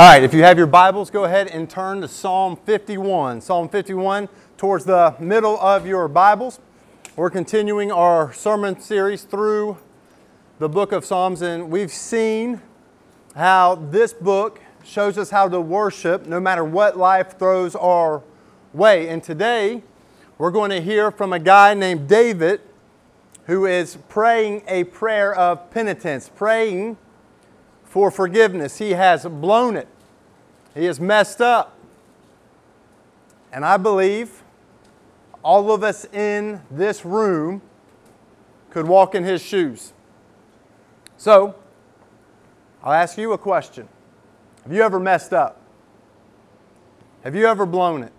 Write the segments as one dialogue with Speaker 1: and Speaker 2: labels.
Speaker 1: All right, if you have your Bibles, go ahead and turn to Psalm 51. Psalm 51 towards the middle of your Bibles. We're continuing our sermon series through the book of Psalms, and we've seen how this book shows us how to worship no matter what life throws our way. And today, we're going to hear from a guy named David who is praying a prayer of penitence, praying for forgiveness. He has blown it, he has messed up. And I believe all of us in this room could walk in his shoes. So, I'll ask you a question Have you ever messed up? Have you ever blown it?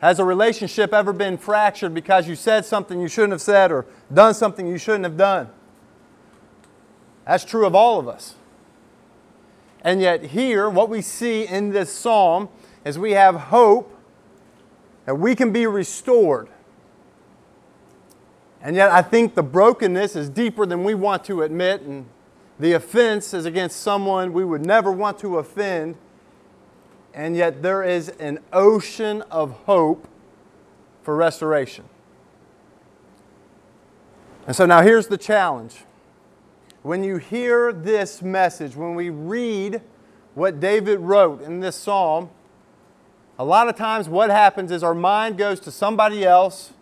Speaker 1: Has a relationship ever been fractured because you said something you shouldn't have said or done something you shouldn't have done? That's true of all of us. And yet, here, what we see in this psalm is we have hope that we can be restored. And yet, I think the brokenness is deeper than we want to admit, and the offense is against someone we would never want to offend. And yet, there is an ocean of hope for restoration. And so, now here's the challenge when you hear this message, when we read what David wrote in this psalm, a lot of times what happens is our mind goes to somebody else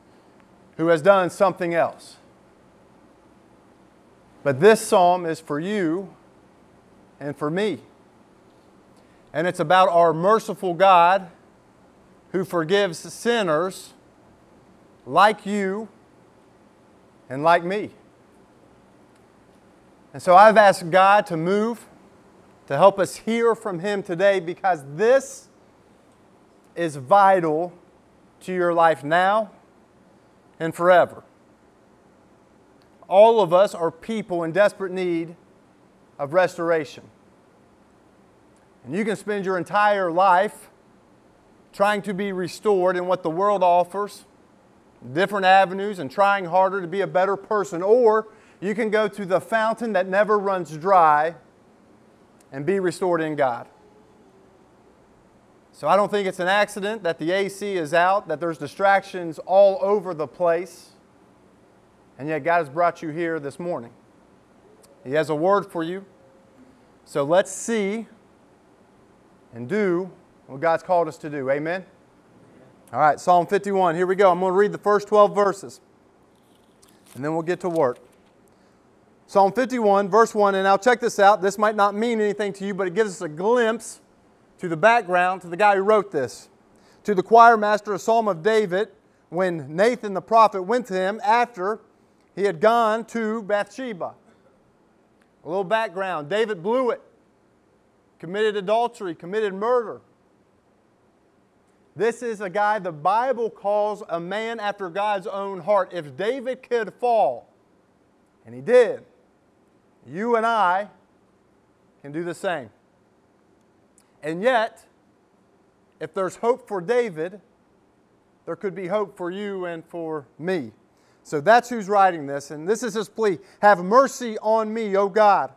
Speaker 1: who has done something else. But this psalm is for you and for me. And it's about our merciful God who forgives sinners like you and like me. And so I've asked God to move, to help us hear from Him today because this is vital to your life now and forever. All of us are people in desperate need of restoration. And you can spend your entire life trying to be restored in what the world offers, different avenues, and trying harder to be a better person, or you can go to the fountain that never runs dry and be restored in God. So I don't think it's an accident that the AC is out, that there's distractions all over the place, and yet God has brought you here this morning. He has a word for you. So let's see and do what God's called us to do. Amen? All right, Psalm 51. Here we go. I'm going to read the first 12 verses, and then we'll get to work. Psalm 51, verse 1, and now check this out. This might not mean anything to you, but it gives us a glimpse to the background to the guy who wrote this. To the choir master, a psalm of David, when Nathan the prophet went to him after he had gone to Bathsheba. A little background David blew it, committed adultery, committed murder. This is a guy the Bible calls a man after God's own heart. If David could fall, and he did, you and I can do the same. And yet, if there's hope for David, there could be hope for you and for me. So that's who's writing this. And this is his plea Have mercy on me, O God.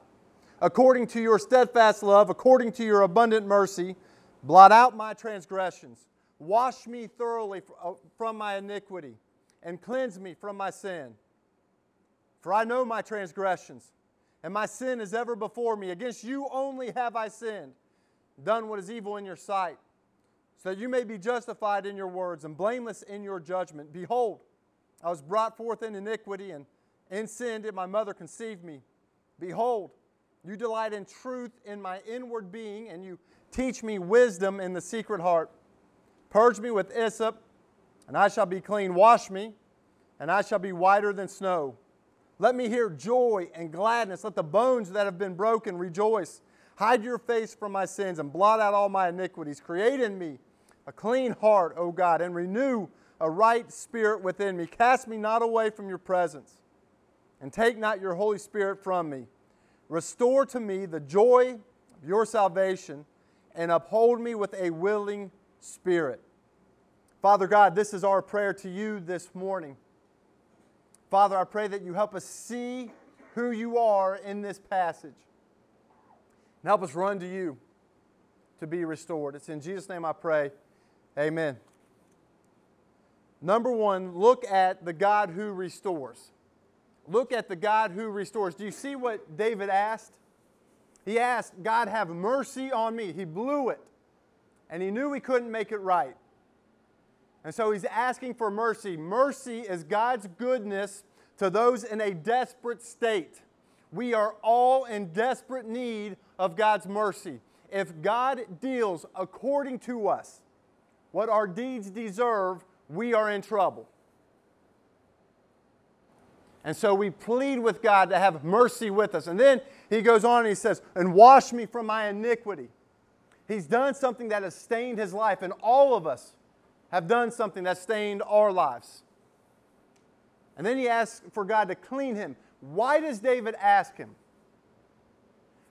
Speaker 1: According to your steadfast love, according to your abundant mercy, blot out my transgressions. Wash me thoroughly uh, from my iniquity and cleanse me from my sin. For I know my transgressions and my sin is ever before me. Against you only have I sinned, done what is evil in your sight, so that you may be justified in your words and blameless in your judgment. Behold, I was brought forth in iniquity, and in sin did my mother conceive me. Behold, you delight in truth in my inward being, and you teach me wisdom in the secret heart. Purge me with hyssop, and I shall be clean. Wash me, and I shall be whiter than snow. Let me hear joy and gladness. Let the bones that have been broken rejoice. Hide your face from my sins and blot out all my iniquities. Create in me a clean heart, O God, and renew a right spirit within me. Cast me not away from your presence, and take not your Holy Spirit from me. Restore to me the joy of your salvation, and uphold me with a willing spirit. Father God, this is our prayer to you this morning. Father, I pray that you help us see who you are in this passage. And help us run to you to be restored. It's in Jesus' name I pray. Amen. Number one, look at the God who restores. Look at the God who restores. Do you see what David asked? He asked, God, have mercy on me. He blew it, and he knew he couldn't make it right. And so he's asking for mercy. Mercy is God's goodness to those in a desperate state. We are all in desperate need of God's mercy. If God deals according to us what our deeds deserve, we are in trouble. And so we plead with God to have mercy with us. And then he goes on and he says, And wash me from my iniquity. He's done something that has stained his life, and all of us have done something that stained our lives. And then he asks for God to clean him. Why does David ask him?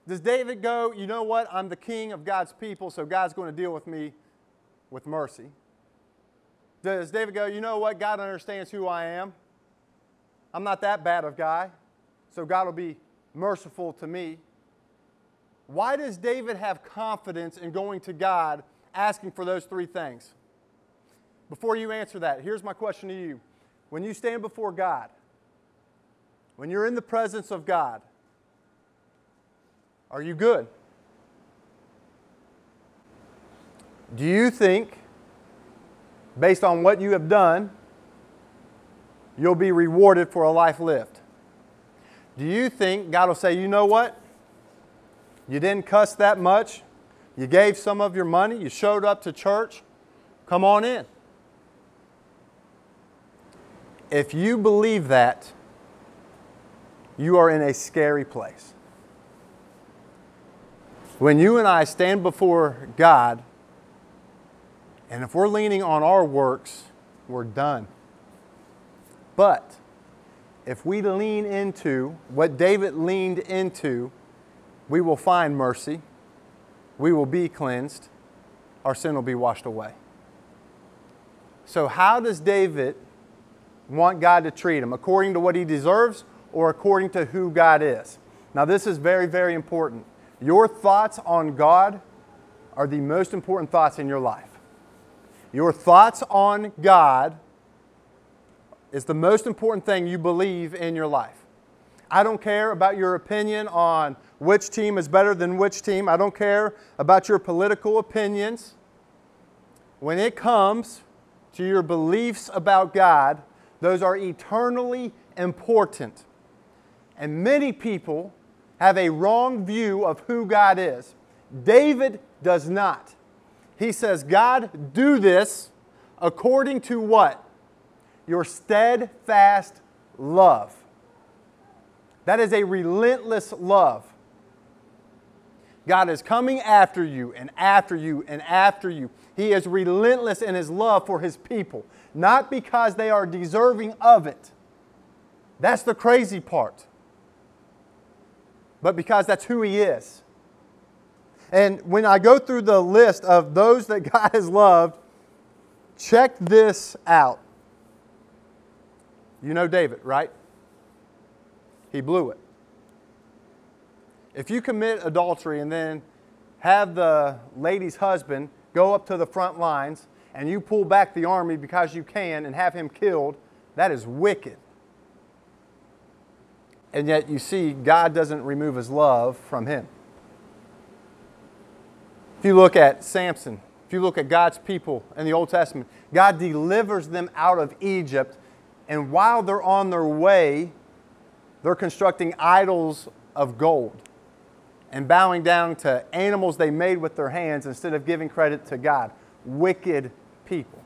Speaker 1: Does David go, you know what? I'm the king of God's people, so God's going to deal with me with mercy? Does David go, you know what? God understands who I am. I'm not that bad of guy, so God will be merciful to me. Why does David have confidence in going to God asking for those three things? Before you answer that, here's my question to you. When you stand before God, when you're in the presence of God, are you good? Do you think, based on what you have done, you'll be rewarded for a life lived? Do you think God will say, you know what? You didn't cuss that much. You gave some of your money. You showed up to church. Come on in. If you believe that, you are in a scary place. When you and I stand before God, and if we're leaning on our works, we're done. But if we lean into what David leaned into, we will find mercy, we will be cleansed, our sin will be washed away. So, how does David want God to treat him? According to what he deserves or according to who God is? Now, this is very, very important. Your thoughts on God are the most important thoughts in your life. Your thoughts on God is the most important thing you believe in your life. I don't care about your opinion on which team is better than which team. I don't care about your political opinions. When it comes to your beliefs about God, those are eternally important. And many people have a wrong view of who God is. David does not. He says, God, do this according to what? Your steadfast love. That is a relentless love. God is coming after you and after you and after you. He is relentless in his love for his people, not because they are deserving of it. That's the crazy part but because that's who He is. And when I go through the list of those that God has loved, check this out. You know David, right? He blew it. If you commit adultery and then have the lady's husband go up to the front lines and you pull back the army because you can and have him killed, that is wicked. And yet you see, God doesn't remove his love from him. If you look at Samson, if you look at God's people in the Old Testament, God delivers them out of Egypt. And while they're on their way, they're constructing idols of gold and bowing down to animals they made with their hands instead of giving credit to God. Wicked people.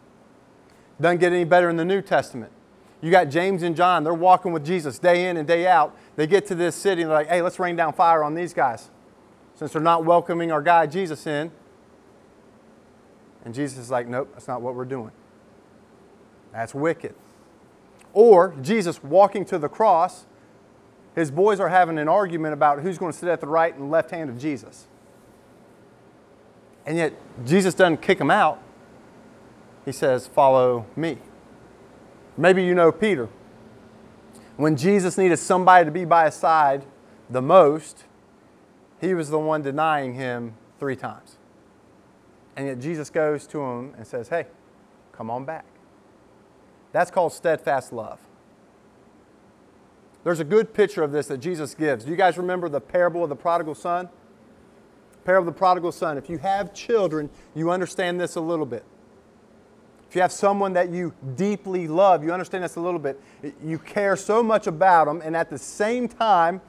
Speaker 1: Doesn't get any better in the New Testament. You got James and John, they're walking with Jesus day in and day out. They get to this city and they're like, hey, let's rain down fire on these guys since they're not welcoming our guy Jesus in. And Jesus is like, nope, that's not what we're doing. That's wicked. Or Jesus walking to the cross, his boys are having an argument about who's going to sit at the right and left hand of Jesus. And yet, Jesus doesn't kick him out. He says, Follow me. Maybe you know Peter. When Jesus needed somebody to be by his side the most, he was the one denying him three times. And yet Jesus goes to him and says, Hey, come on back. That's called steadfast love. There's a good picture of this that Jesus gives. Do you guys remember the parable of the prodigal son? Parable of the prodigal son. If you have children, you understand this a little bit. If you have someone that you deeply love, you understand this a little bit. You care so much about them, and at the same time,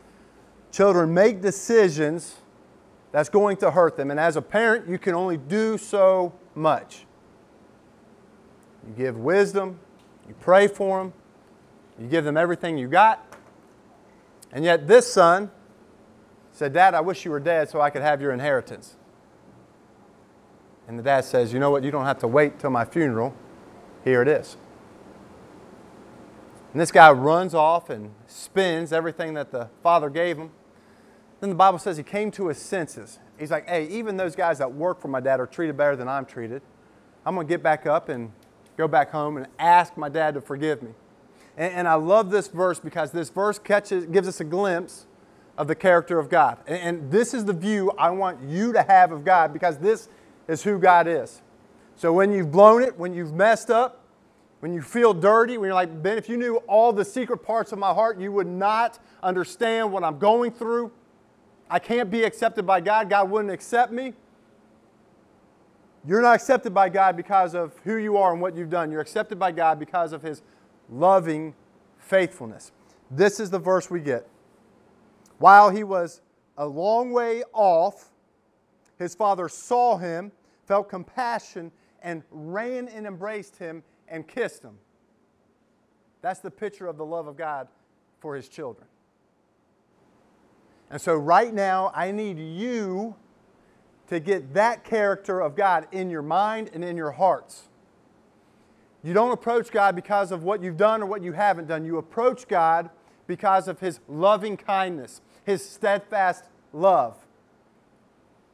Speaker 1: children make decisions that's going to hurt them. And as a parent, you can only do so much. You give wisdom, you pray for them, you give them everything you got. And yet, this son said, Dad, I wish you were dead so I could have your inheritance. And the dad says, You know what? You don't have to wait till my funeral. Here it is. And this guy runs off and spends everything that the father gave him. Then the Bible says he came to his senses. He's like, Hey, even those guys that work for my dad are treated better than I'm treated. I'm going to get back up and go back home and ask my dad to forgive me. And, and I love this verse because this verse catches, gives us a glimpse of the character of God. And, and this is the view I want you to have of God because this is who God is. So when you've blown it, when you've messed up, when you feel dirty, when you're like, Ben, if you knew all the secret parts of my heart, you would not understand what I'm going through. I can't be accepted by God. God wouldn't accept me. You're not accepted by God because of who you are and what you've done. You're accepted by God because of His loving faithfulness. This is the verse we get. While he was a long way off, his father saw him, felt compassion, and ran and embraced him and kissed him. That's the picture of the love of God for his children. And so, right now, I need you to get that character of God in your mind and in your hearts. You don't approach God because of what you've done or what you haven't done. You approach God because of His loving kindness, His steadfast love.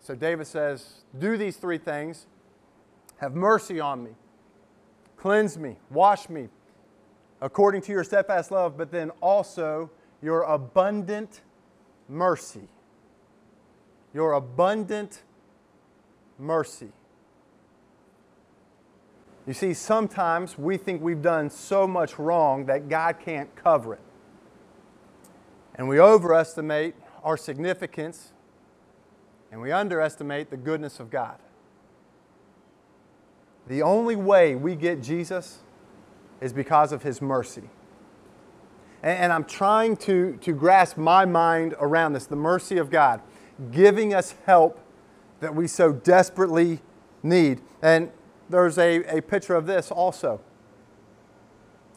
Speaker 1: So David says, Do these three things have mercy on me, cleanse me, wash me, according to your steadfast love, but then also your abundant mercy. Your abundant mercy. You see, sometimes we think we've done so much wrong that God can't cover it. And we overestimate our significance and we underestimate the goodness of God. The only way we get Jesus is because of His mercy. And, I'm trying to, to grasp my mind around this the mercy of God, giving us help that we so desperately need. And there's a, a picture of this also.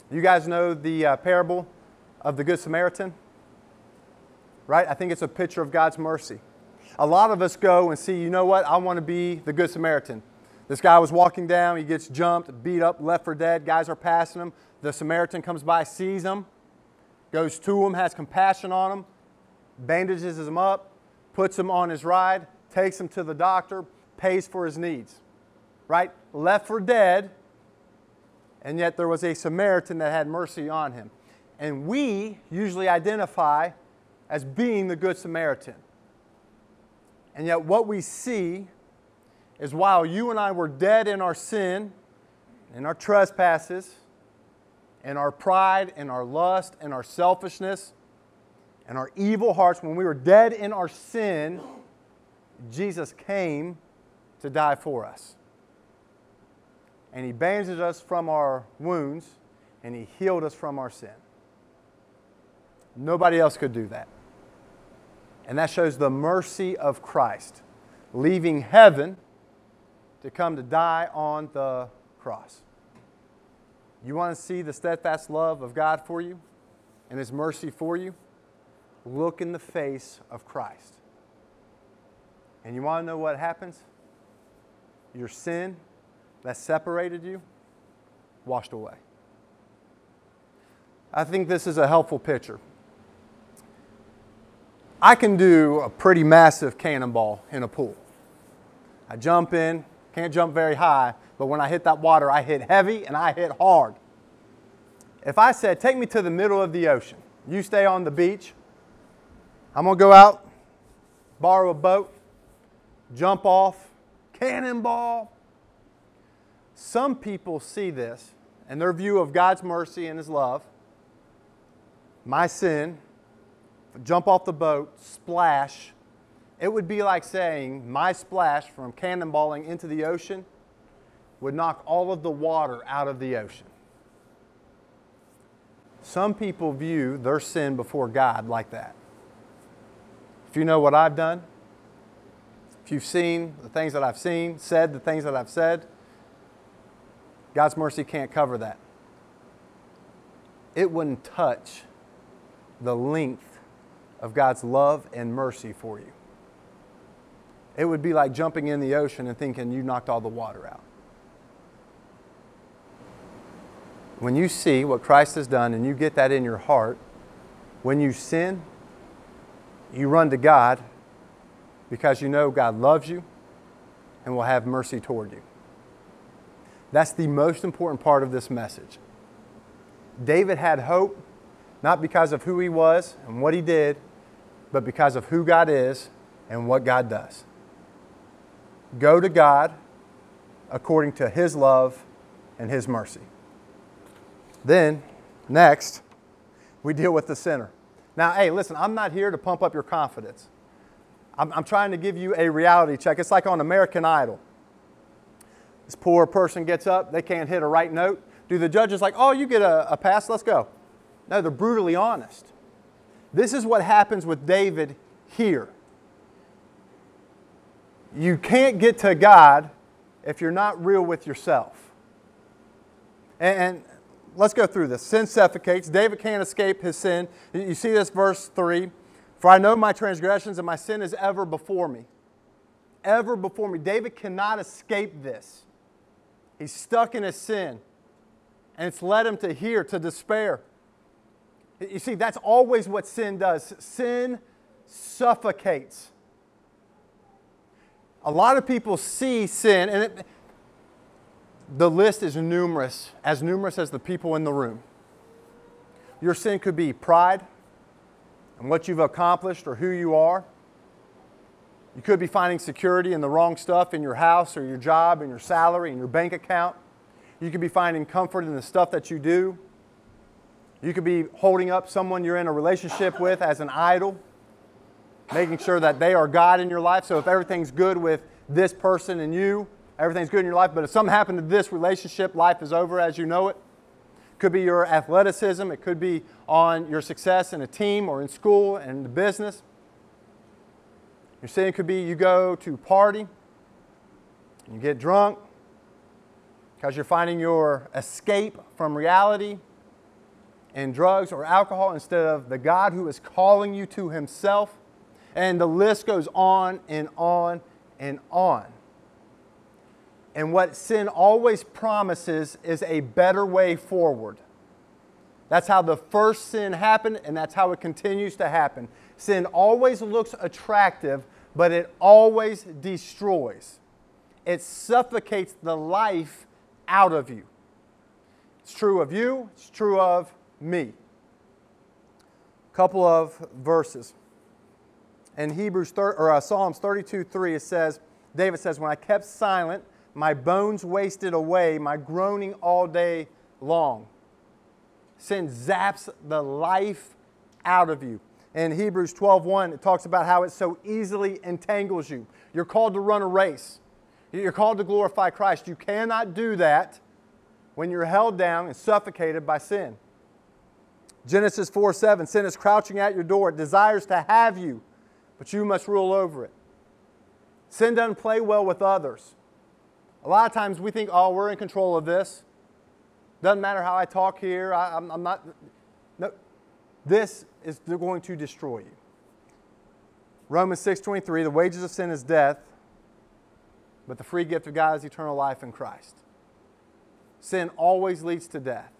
Speaker 1: You guys know the uh, parable of the Good Samaritan? Right? I think it's a picture of God's mercy. A lot of us go and see, you know what? I want to be the Good Samaritan. This guy was walking down, he gets jumped, beat up, left for dead. Guys are passing him. The Samaritan comes by, sees him, goes to him, has compassion on him, bandages him up, puts him on his ride, takes him to the doctor, pays for his needs right? Left for dead, and yet there was a Samaritan that had mercy on him. And we usually identify as being the Good Samaritan. And yet, what we see is while you and I were dead in our sin, in our trespasses, in our pride, in our lust, in our selfishness, and our evil hearts, when we were dead in our sin, Jesus came to die for us and He bandaged us from our wounds, and He healed us from our sin. Nobody else could do that. And that shows the mercy of Christ, leaving heaven to come to die on the cross. You want to see the steadfast love of God for you and His mercy for you? Look in the face of Christ. And you want to know what happens? Your sin that separated you washed away. I think this is a helpful picture. I can do a pretty massive cannonball in a pool. I jump in, can't jump very high, but when I hit that water, I hit heavy and I hit hard. If I said, Take me to the middle of the ocean, you stay on the beach, I'm to go out, borrow a boat, jump off, cannonball. Some people see this and their view of God's mercy and His love, my sin, jump off the boat, splash. It would be like saying my splash from cannonballing into the ocean would knock all of the water out of the ocean. Some people view their sin before God like that. If you know what I've done, if you've seen the things that I've seen, said the things that I've said, God's mercy can't cover that. It wouldn't touch the length of God's love and mercy for you. It would be like jumping in the ocean and thinking you knocked all the water out. When you see what Christ has done and you get that in your heart, when you sin, you run to God because you know God loves you and will have mercy toward you. That's the most important part of this message. David had hope not because of who he was and what he did, but because of who God is and what God does. Go to God according to his love and his mercy. Then, next, we deal with the sinner. Now, hey, listen, I'm not here to pump up your confidence. I'm, I'm trying to give you a reality check. It's like on American Idol. This poor person gets up, they can't hit a right note. Do the judges like, oh, you get a, a pass, let's go? No, they're brutally honest. This is what happens with David here. You can't get to God if you're not real with yourself. And, and, let's go through this. Sin suffocates. David can't escape his sin. You see this verse 3 For I know my transgressions and my sin is ever before me. Ever before me. David cannot escape this. He's stuck in his sin. And it's led him to here, to despair. You see, that's always what sin does. Sin suffocates. A lot of people see sin, and it, the list is numerous, as numerous as the people in the room. Your sin could be pride and what you've accomplished or who you are. You could be finding security in the wrong stuff in your house or your job and your salary and your bank account. You could be finding comfort in the stuff that you do. You could be holding up someone you're in a relationship with as an idol, making sure that they are God in your life. So if everything's good with this person and you, everything's good in your life, but if something happened to this relationship, life is over as you know it. could be your athleticism, it could be on your success in a team or in school and the business. Your sin could be you go to party, you get drunk because you're finding your escape from reality in drugs or alcohol instead of the God who is calling you to Himself. And the list goes on and on and on. And what sin always promises is a better way forward. That's how the first sin happened, and that's how it continues to happen. Sin always looks attractive, but it always destroys. It suffocates the life out of you. It's true of you, it's true of me. Couple of verses. In Hebrews 30, or uh, Psalms 32 3, it says, David says, When I kept silent, my bones wasted away, my groaning all day long. Sin zaps the life out of you. In Hebrews 12:1, it talks about how it so easily entangles you. You're called to run a race. You're called to glorify Christ. You cannot do that when you're held down and suffocated by sin. Genesis 4 7, sin is crouching at your door. It desires to have you, but you must rule over it. Sin doesn't play well with others. A lot of times we think, oh, we're in control of this. Doesn't matter how I talk here. I, am not. No, this is going to destroy you. Romans 6:23, the wages of sin is death, but the free gift of God is eternal life in Christ. Sin always leads to death.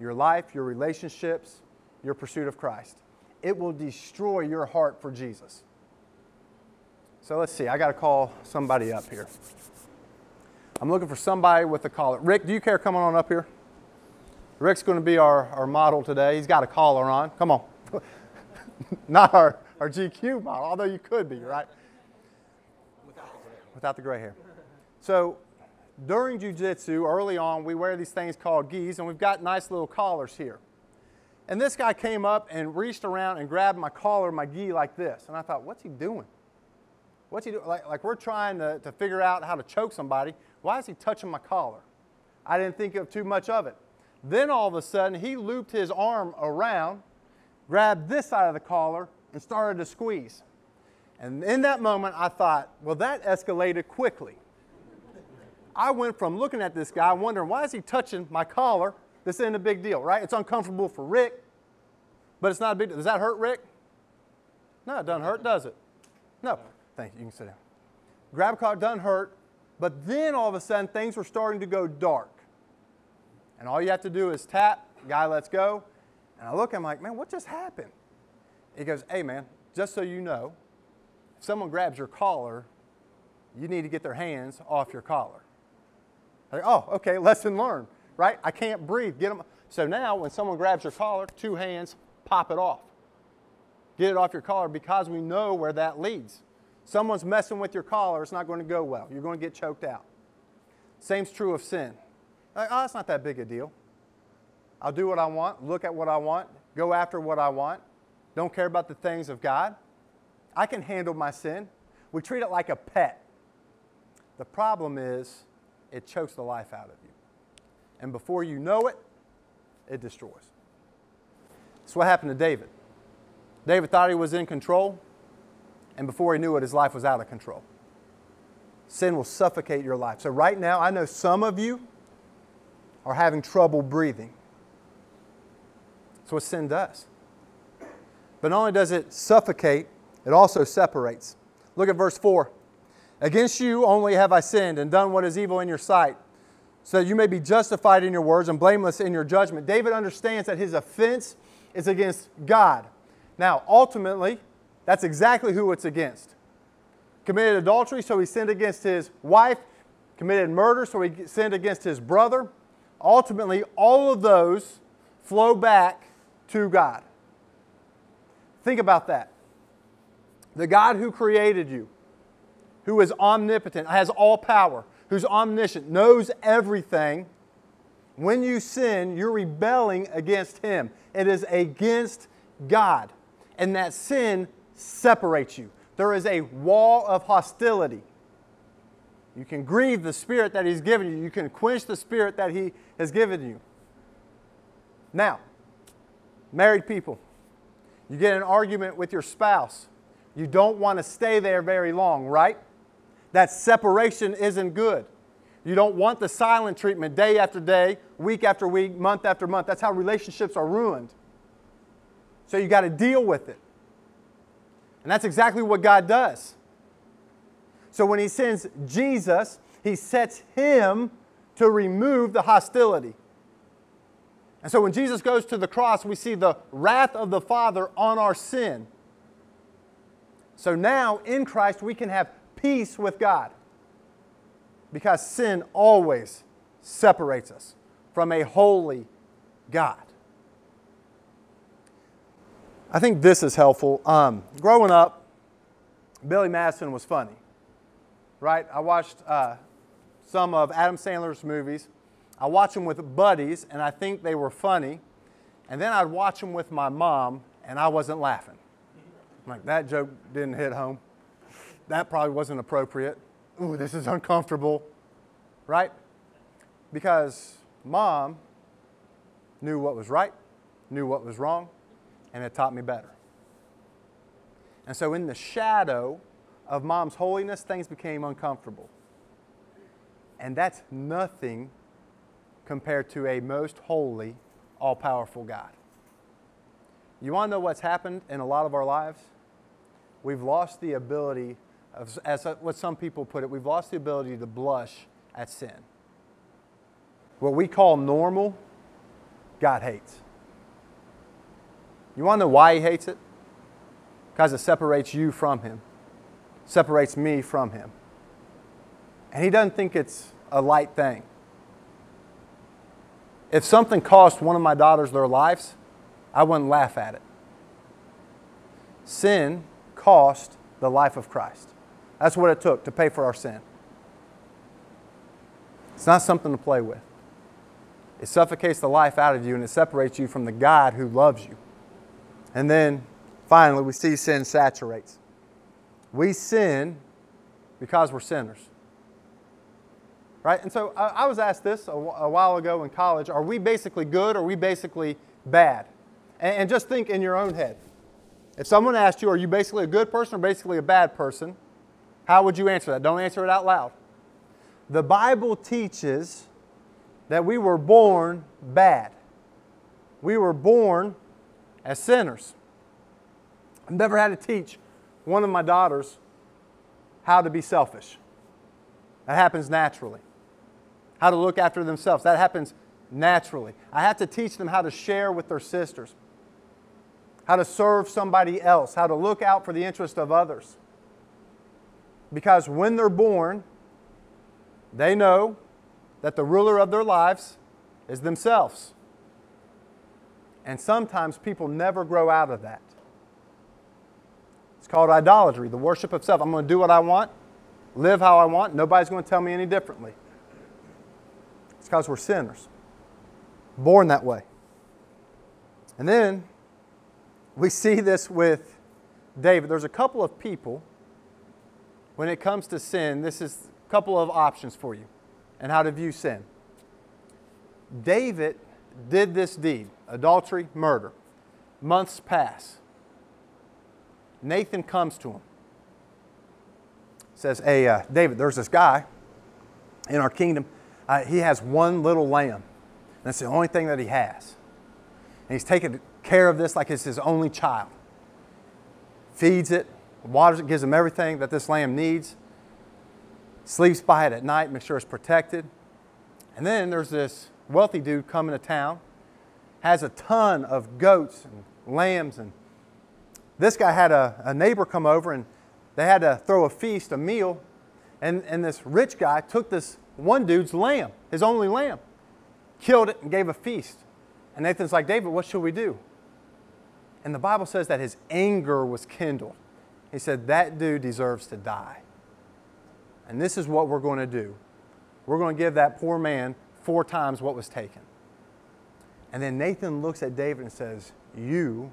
Speaker 1: Your life, your relationships, your pursuit of Christ. It will destroy your heart for Jesus. So let's see, I got to call somebody up here. I'm looking for somebody with a collar. Rick, do you care coming on up here? Rick's going to be our, our model today. He's got a collar on. Come on. Not our or GQ model, although you could be, right? Without the gray hair. So during jujitsu, early on, we wear these things called gis, and we've got nice little collars here. And this guy came up and reached around and grabbed my collar, my gi, like this. And I thought, what's he doing? What's he doing? Like, like we're trying to, to figure out how to choke somebody. Why is he touching my collar? I didn't think of too much of it. Then all of a sudden, he looped his arm around, grabbed this side of the collar, and started to squeeze. And in that moment, I thought, well, that escalated quickly. I went from looking at this guy, wondering, why is he touching my collar? This isn't a big deal, right? It's uncomfortable for Rick, but it's not a big deal. Does that hurt Rick? No, it doesn't hurt, does it? No. Thank you. You can sit down. Grab a collar doesn't hurt, but then all of a sudden things were starting to go dark. And all you have to do is tap, guy lets go. And I look, I'm like, man, what just happened? He goes, hey, man, just so you know, if someone grabs your collar, you need to get their hands off your collar. Like, oh, okay, lesson learned, right? I can't breathe. Get them. So now, when someone grabs your collar, two hands, pop it off. Get it off your collar because we know where that leads. Someone's messing with your collar, it's not going to go well. You're going to get choked out. Same's true of sin. Like, oh, it's not that big a deal. I'll do what I want, look at what I want, go after what I want, don't care about the things of God. I can handle my sin. We treat it like a pet. The problem is, it chokes the life out of you. And before you know it, it destroys. That's what happened to David. David thought he was in control, and before he knew it, his life was out of control. Sin will suffocate your life. So, right now, I know some of you are having trouble breathing. That's what sin does. But not only does it suffocate, it also separates. Look at verse 4. Against you only have I sinned and done what is evil in your sight, so that you may be justified in your words and blameless in your judgment. David understands that his offense is against God. Now, ultimately, that's exactly who it's against. Committed adultery, so he sinned against his wife. Committed murder, so he sinned against his brother. Ultimately, all of those flow back to God. Think about that. The God who created you, who is omnipotent, has all power, who's omniscient, knows everything. When you sin, you're rebelling against Him. It is against God. And that sin separates you. There is a wall of hostility. You can grieve the spirit that He's given you, you can quench the spirit that He has given you. Now, married people, you get an argument with your spouse. You don't want to stay there very long, right? That separation isn't good. You don't want the silent treatment day after day, week after week, month after month. That's how relationships are ruined. So you got to deal with it. And that's exactly what God does. So when He sends Jesus, He sets Him to remove the hostility. And so when Jesus goes to the cross, we see the wrath of the Father on our sin. So now in Christ, we can have peace with God because sin always separates us from a holy God. I think this is helpful. Um, growing up, Billy Madison was funny, right? I watched uh, some of Adam Sandler's movies. I watched them with buddies, and I think they were funny. And then I'd watch them with my mom, and I wasn't laughing. I'm like, that joke didn't hit home. That probably wasn't appropriate. Ooh, this is uncomfortable, right? Because mom knew what was right, knew what was wrong, and it taught me better. And so, in the shadow of mom's holiness, things became uncomfortable. And that's nothing compared to a most holy, all powerful God. You want to know what's happened in a lot of our lives? We've lost the ability, as what some people put it, we've lost the ability to blush at sin. What we call normal, God hates. You want to know why He hates it? Because it separates you from Him, separates me from Him. And He doesn't think it's a light thing. If something cost one of my daughters their lives, I wouldn't laugh at it. Sin cost the life of Christ. That's what it took to pay for our sin. It's not something to play with. It suffocates the life out of you and it separates you from the God who loves you. And then finally, we see sin saturates. We sin because we're sinners. Right? And so I, was asked this a, while ago in college are we basically good or are we basically bad? And just think in your own head. If someone asked you, are you basically a good person or basically a bad person? How would you answer that? Don't answer it out loud. The Bible teaches that we were born bad. We were born as sinners. I've never had to teach one of my daughters how to be selfish. That happens naturally. How to look after themselves. That happens naturally. I have to teach them how to share with their sisters, how to serve somebody else, how to look out for the interest of others. Because when they're born, they know that the ruler of their lives is themselves. And sometimes people never grow out of that. It's called idolatry, the worship of self. I'm going to do what I want, live how I want. Nobody's going to tell me any differently. It's because we're sinners, born that way. And then we see this with David. There's a couple of people, when it comes to sin, this is a couple of options for you and how to view sin. David did this deed adultery, murder. Months pass. Nathan comes to him. Says, Hey, uh, David, there's this guy in our kingdom. Uh, he has one little lamb. That's the only thing that he has. And he's taking care of this like it's his only child. Feeds it, waters it, gives him everything that this lamb needs sleeps by it at night, make sure it's protected. And then there's this wealthy dude coming to town, has a ton of goats and lambs. And this guy had a, a neighbor come over and they had to throw a feast, a meal. And, and this rich guy took this one dude's lamb, his only lamb, killed it and gave a feast. And Nathan's like, David, what should we do? And the Bible says that his anger was kindled. He said, That dude deserves to die. And this is what we're going to do we're going to give that poor man four times what was taken. And then Nathan looks at David and says, You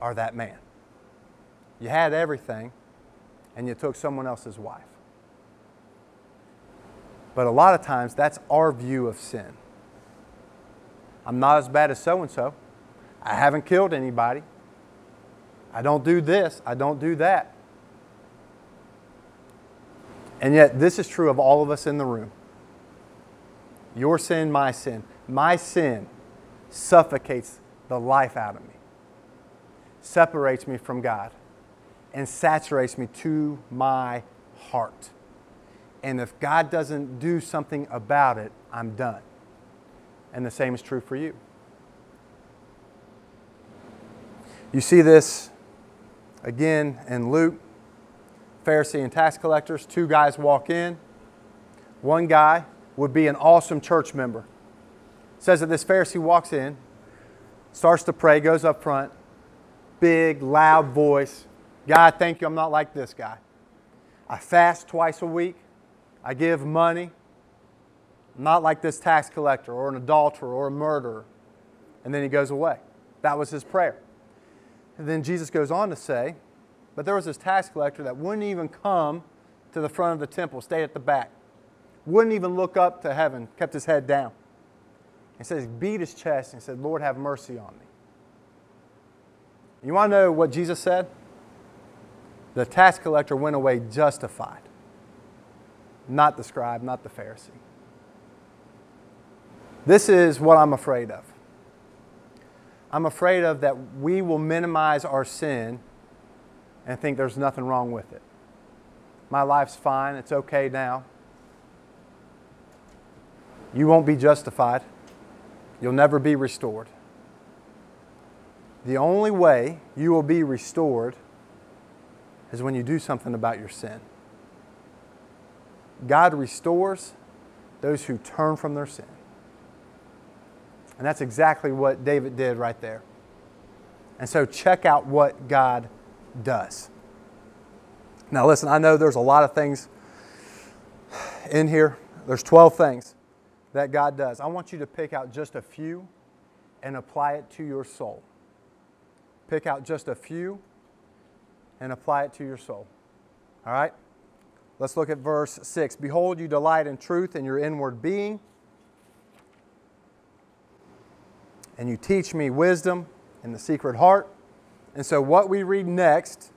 Speaker 1: are that man. You had everything, and you took someone else's wife. But a lot of times, that's our view of sin. I'm not as bad as so and so. I haven't killed anybody. I don't do this. I don't do that. And yet, this is true of all of us in the room. Your sin, my sin. My sin suffocates the life out of me, separates me from God, and saturates me to my heart. And if God doesn't do something about it, I'm done. And the same is true for you. You see this again in Luke Pharisee and tax collectors. Two guys walk in. One guy would be an awesome church member. Says that this Pharisee walks in, starts to pray, goes up front, big, loud voice. God, thank you, I'm not like this guy. I fast twice a week. I give money. I'm not like this tax collector or an adulterer or a murderer. And then he goes away. That was his prayer. And then Jesus goes on to say, but there was this tax collector that wouldn't even come to the front of the temple, stayed at the back, wouldn't even look up to heaven, kept his head down. He says, beat his chest and said, Lord, have mercy on me. You want to know what Jesus said? The tax collector went away justified, not the scribe, not the Pharisee. This is what I'm afraid of. I'm afraid of that we will minimize our sin and think there's nothing wrong with it. My life's fine, it's okay now. You won't be justified, you'll never be restored. The only way you will be restored is when you do something about your sin. God restores those who turn from their sin. And that's exactly what David did right there. And so check out what God does. Now, listen, I know there's a lot of things in here. There's 12 things that God does. I want you to pick out just a few and apply it to your soul. Pick out just a few and apply it to your soul. All right? Let's look at verse 6. Behold, you delight in truth in your inward being, and you teach me wisdom and the secret heart. And so, what we read next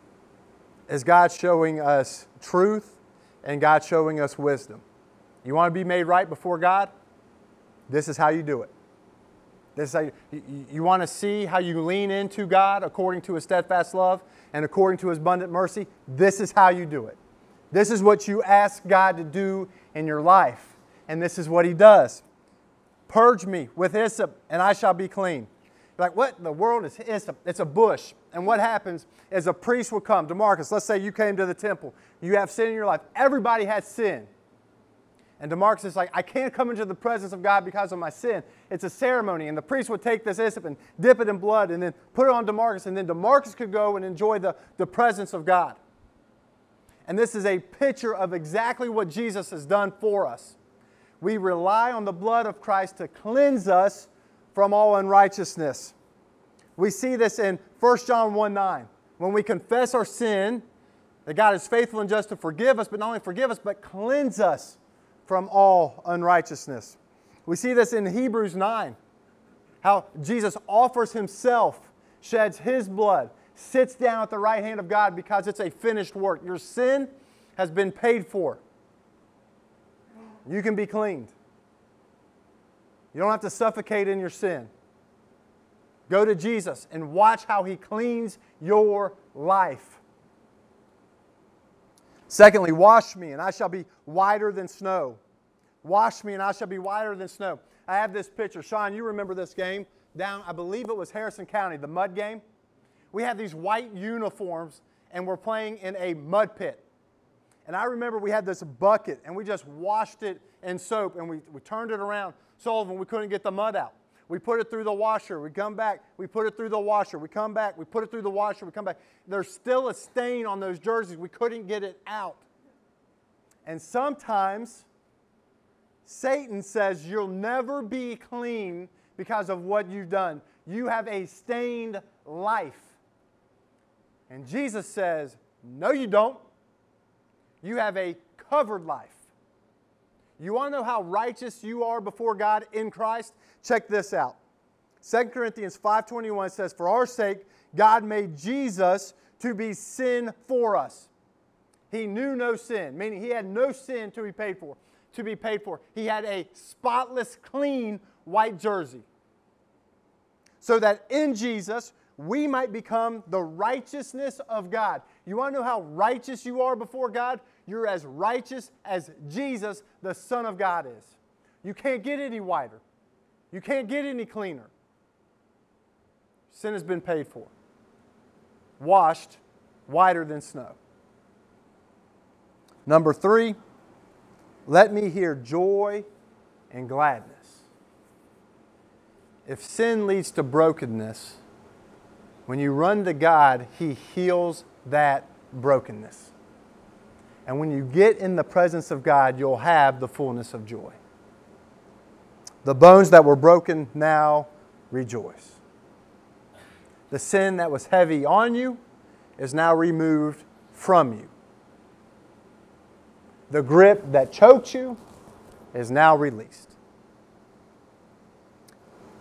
Speaker 1: is God showing us truth and God showing us wisdom. You want to be made right before God? This is how you do it. This is how you, you, want to see how you lean into God according to His steadfast love and according to His abundant mercy? This is how you do it. This is what you ask God to do in your life, and this is what He does. Purge me with hyssop, and I shall be clean. Like, what in the world is hyssop? It's a bush. And what happens is a priest will come. Demarcus, let's say you came to the temple. You have sin in your life. Everybody has sin. And Demarcus is like, I can't come into the presence of God because of my sin. It's a ceremony. And the priest would take this hyssop and dip it in blood and then put it on Demarcus. And then Demarcus could go and enjoy the, the presence of God. And this is a picture of exactly what Jesus has done for us. We rely on the blood of Christ to cleanse us from all unrighteousness. We see this in 1 John 1 9. When we confess our sin, that God is faithful and just to forgive us, but not only forgive us, but cleanse us from all unrighteousness. We see this in Hebrews 9, how Jesus offers himself, sheds his blood, sits down at the right hand of God because it's a finished work. Your sin has been paid for. You can be cleaned. You don't have to suffocate in your sin. Go to Jesus and watch how he cleans your life. Secondly, wash me, and I shall be whiter than snow. Wash me, and I shall be whiter than snow. I have this picture. Sean, you remember this game down, I believe it was Harrison County, the mud game? We had these white uniforms, and we're playing in a mud pit. And I remember we had this bucket, and we just washed it in soap, and we, we turned it around. Sullivan, we couldn't get the mud out. We put it through the washer. We come back. We put it through the washer. We come back. We put it through the washer. We come back. There's still a stain on those jerseys. We couldn't get it out. And sometimes Satan says you'll never be clean because of what you've done. You have a stained life. And Jesus says, No, you don't. You have a covered life. You want to know how righteous you are before God in Christ? Check this out. 2 Corinthians 5:21 says, "For our sake God made Jesus to be sin for us." He knew no sin, meaning he had no sin to be paid for, to be paid for. He had a spotless, clean white jersey. So that in Jesus we might become the righteousness of God. You want to know how righteous you are before God? You're as righteous as Jesus, the Son of God, is. You can't get any whiter. You can't get any cleaner. Sin has been paid for, washed whiter than snow. Number three, let me hear joy and gladness. If sin leads to brokenness, when you run to God, He heals that brokenness. And when you get in the presence of God, you'll have the fullness of joy. The bones that were broken now rejoice. The sin that was heavy on you is now removed from you. The grip that choked you is now released.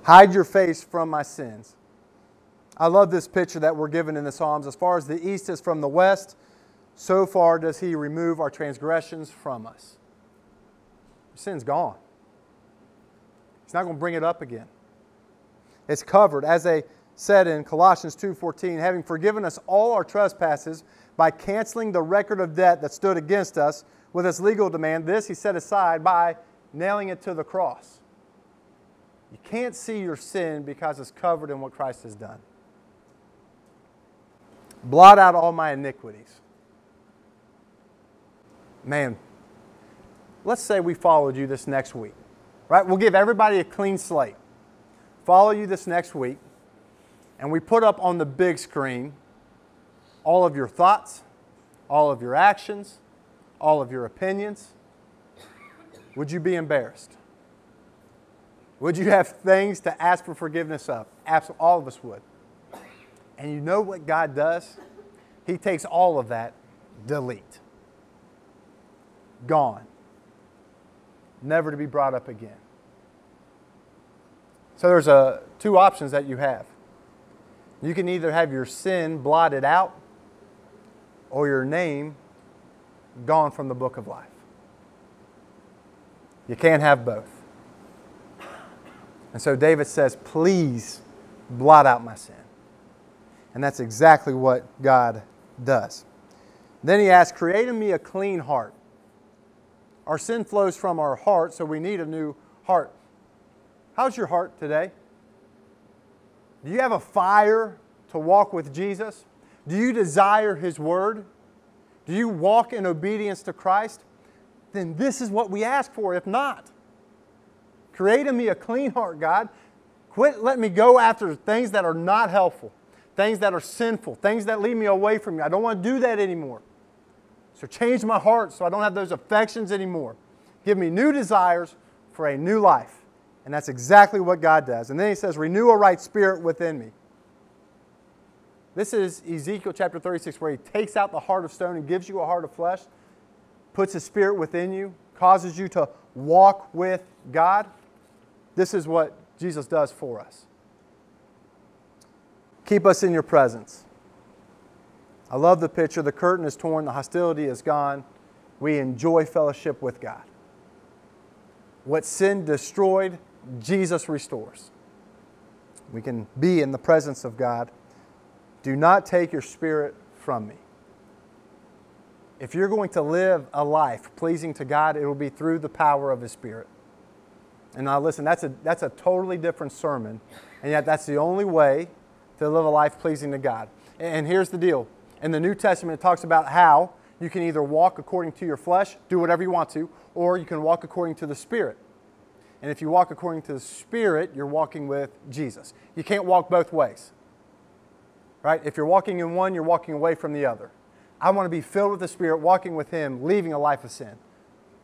Speaker 1: Hide your face from my sins. I love this picture that we're given in the Psalms. As far as the east is from the west, so far does he remove our transgressions from us. Sin's gone. He's not going to bring it up again. It's covered, as they said in Colossians 2:14, having forgiven us all our trespasses by canceling the record of debt that stood against us with its legal demand. This he set aside by nailing it to the cross. You can't see your sin because it's covered in what Christ has done. Blot out all my iniquities. Man, let's say we followed you this next week, right? We'll give everybody a clean slate. Follow you this next week, and we put up on the big screen all of your thoughts, all of your actions, all of your opinions, would you be embarrassed? Would you have things to ask for forgiveness of? Absolutely, all of us would. And you know what God does? He takes all of that, delete. Gone. Never to be brought up again. So there's a, two options that you have. You can either have your sin blotted out or your name gone from the book of life. You can't have both. And so David says, Please blot out my sin. And that's exactly what God does. Then he asks, Create in me a clean heart. Our sin flows from our heart, so we need a new heart. How's your heart today? Do you have a fire to walk with Jesus? Do you desire His Word? Do you walk in obedience to Christ? Then this is what we ask for. If not, create in me a clean heart, God. Quit letting me go after things that are not helpful, things that are sinful, things that lead me away from you. I don't want to do that anymore. So change my heart so I don't have those affections anymore. Give me new desires for a new life. And that's exactly what God does. And then he says, Renew a right spirit within me. This is Ezekiel chapter 36, where he takes out the heart of stone and gives you a heart of flesh, puts his spirit within you, causes you to walk with God. This is what Jesus does for us. Keep us in your presence. I love the picture. The curtain is torn, the hostility is gone. We enjoy fellowship with God. What sin destroyed, Jesus restores. We can be in the presence of God. Do not take your spirit from me. If you're going to live a life pleasing to God, it will be through the power of His Spirit. And now, listen, that's a, that's a totally different sermon, and yet that's the only way to live a life pleasing to God. And here's the deal in the New Testament, it talks about how you can either walk according to your flesh, do whatever you want to, or you can walk according to the Spirit. And if you walk according to the Spirit, you're walking with Jesus. You can't walk both ways. Right? If you're walking in one, you're walking away from the other. I want to be filled with the Spirit, walking with Him, leaving a life of sin.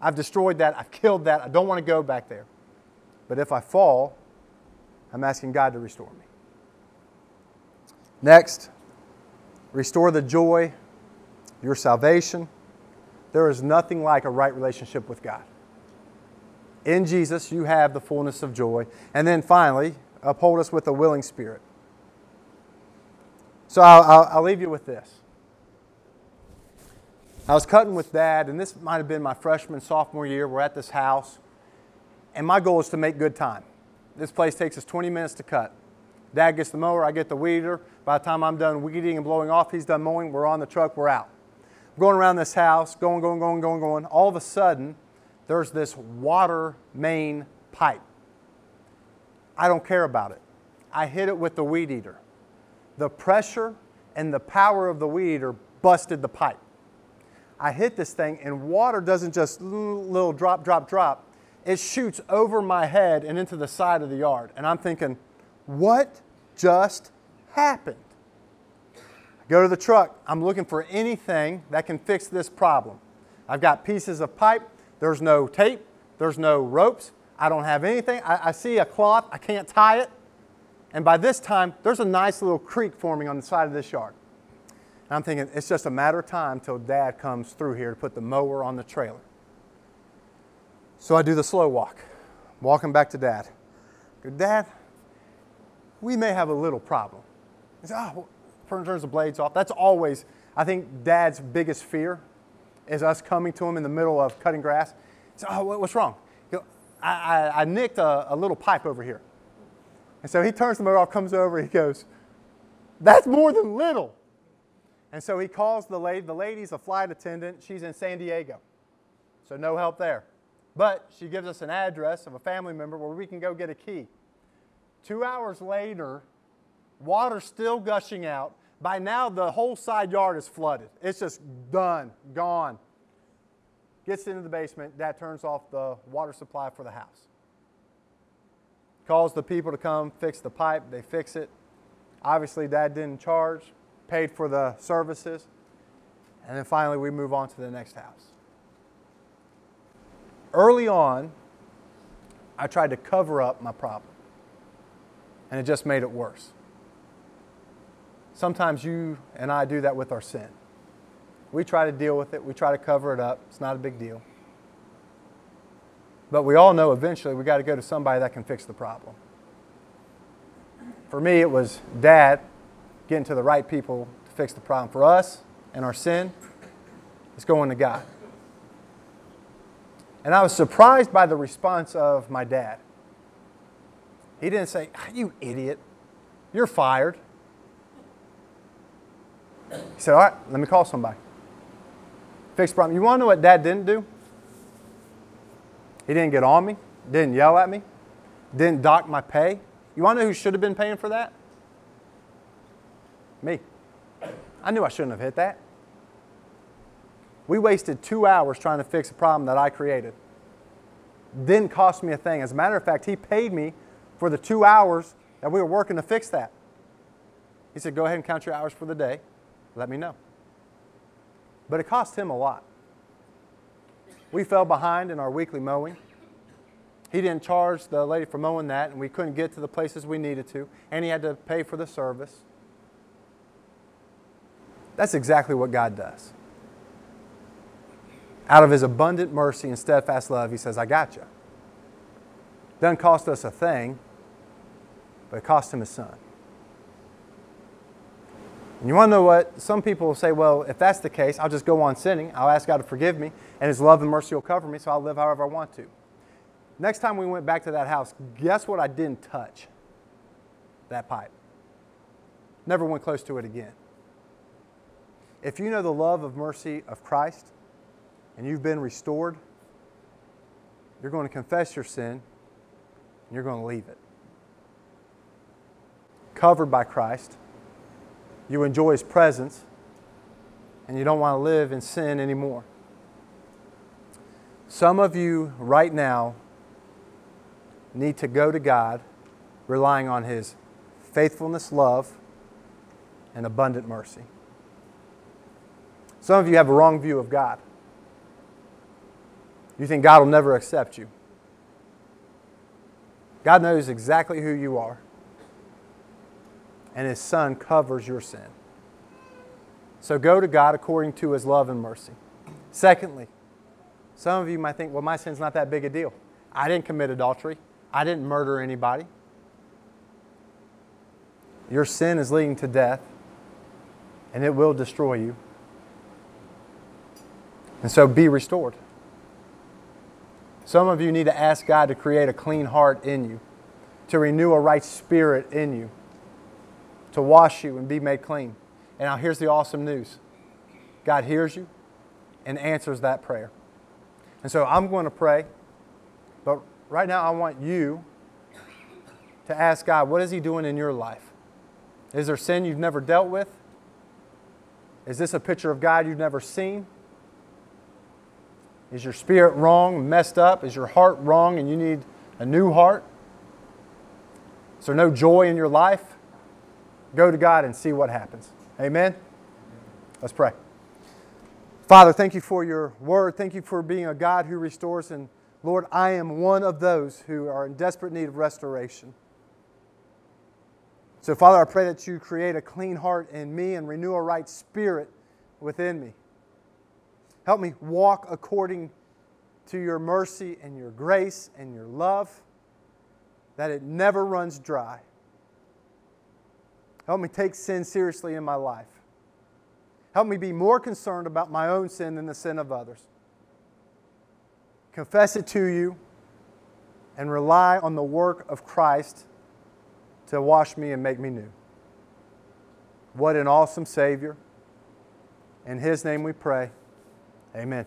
Speaker 1: I've destroyed that. I've killed that. I don't want to go back there. But if I fall, I'm asking God to restore me. Next, restore the joy, your salvation. There is nothing like a right relationship with God. In Jesus, you have the fullness of joy. And then finally, uphold us with a willing spirit. So I'll, I'll, I'll leave you with this. I was cutting with dad, and this might have been my freshman, sophomore year. We're at this house, and my goal is to make good time. This place takes us 20 minutes to cut. Dad gets the mower, I get the weeder. By the time I'm done weeding and blowing off, he's done mowing, we're on the truck, we're out. going around this house, going, going, going, going, going. All of a sudden, there's this water main pipe. I don't care about it. I hit it with the weed eater. The pressure and the power of the weed eater busted the pipe. I hit this thing, and water doesn't just little drop, drop, drop. It shoots over my head and into the side of the yard. And I'm thinking, what just happened? I go to the truck. I'm looking for anything that can fix this problem. I've got pieces of pipe. There's no tape. There's no ropes. I don't have anything. I, I see a cloth. I can't tie it. And by this time, there's a nice little creek forming on the side of this yard. And I'm thinking, it's just a matter of time till dad comes through here to put the mower on the trailer. So I do the slow walk, walking back to dad. Dad, we may have a little problem. He oh, ah, well, turns the blades off. That's always, I think, dad's biggest fear is us coming to him in the middle of cutting grass. Said, oh, what's wrong? Go, I, I, I, nicked a, a little pipe over here. And so he turns the motor off, comes over, he goes, that's more than little. And so he calls the lady. The lady's a flight attendant. She's in San Diego. So no help there. But she gives us an address of a family member where we can go get a key. Two hours later, water still gushing out. By now, the whole side yard is flooded. It's just done, gone. Gets into the basement. Dad turns off the water supply for the house. Calls the people to come fix the pipe. They fix it. Obviously, Dad didn't charge, paid for the services. And then finally, we move on to the next house. Early on, I tried to cover up my problem, and it just made it worse. Sometimes you and I do that with our sin. We try to deal with it, we try to cover it up. It's not a big deal. But we all know eventually we got to go to somebody that can fix the problem. For me, it was dad getting to the right people to fix the problem. For us and our sin, it's going to God. And I was surprised by the response of my dad. He didn't say, ah, You idiot, you're fired. He said, All right, let me call somebody. Fix the problem. You want to know what dad didn't do? He didn't get on me, didn't yell at me, didn't dock my pay. You want to know who should have been paying for that? Me. I knew I shouldn't have hit that. We wasted two hours trying to fix a problem that I created. Didn't cost me a thing. As a matter of fact, he paid me for the two hours that we were working to fix that. He said, Go ahead and count your hours for the day. Let me know. But it cost him a lot. We fell behind in our weekly mowing. He didn't charge the lady for mowing that, and we couldn't get to the places we needed to, and he had to pay for the service. That's exactly what God does. Out of his abundant mercy and steadfast love, he says, I got you. Doesn't cost us a thing, but it cost him his son. And you want to know what? Some people will say, well, if that's the case, I'll just go on sinning. I'll ask God to forgive me, and His love and mercy will cover me, so I'll live however I want to. Next time we went back to that house, guess what I didn't touch? That pipe. Never went close to it again. If you know the love of mercy of Christ and you've been restored, you're going to confess your sin and you're going to leave it. Covered by Christ you enjoy His presence, and you don't want to live in sin anymore. Some of you right now need to go to God relying on His faithfulness, love, and abundant mercy. Some of you have a wrong view of God. You think God will never accept you. God knows exactly who you are and his son covers your sin. So go to God according to his love and mercy. Secondly, some of you might think, well, my sin's not that big a deal. I didn't commit adultery, I didn't murder anybody. Your sin is leading to death, and it will destroy you. And so be restored. Some of you need to ask God to create a clean heart in you, to renew a right spirit in you to wash you and be made clean. And now here's the awesome news God hears you and answers that prayer. And so I'm going to pray, but right now I want you to ask God, what is He doing in your life? Is there sin you've never dealt with? Is this a picture of God you've never seen? Is your spirit wrong, messed up? Is your heart wrong and you need a new heart? Is there no joy in your life? Go to God and see what happens. Amen? Let's pray. Father, thank you for your word. Thank you for being a God who restores. And Lord, I am one of those who are in desperate need of restoration. So, Father, I pray that you create a clean heart in me and renew a right spirit within me. Help me walk according to your mercy and your grace and your love, that it never runs dry. Help me take sin seriously in my life. Help me be more concerned about my own sin than the sin of others. Confess it to you and rely on the work of Christ to wash me and make me new. What an awesome Savior. In His name we pray. Amen.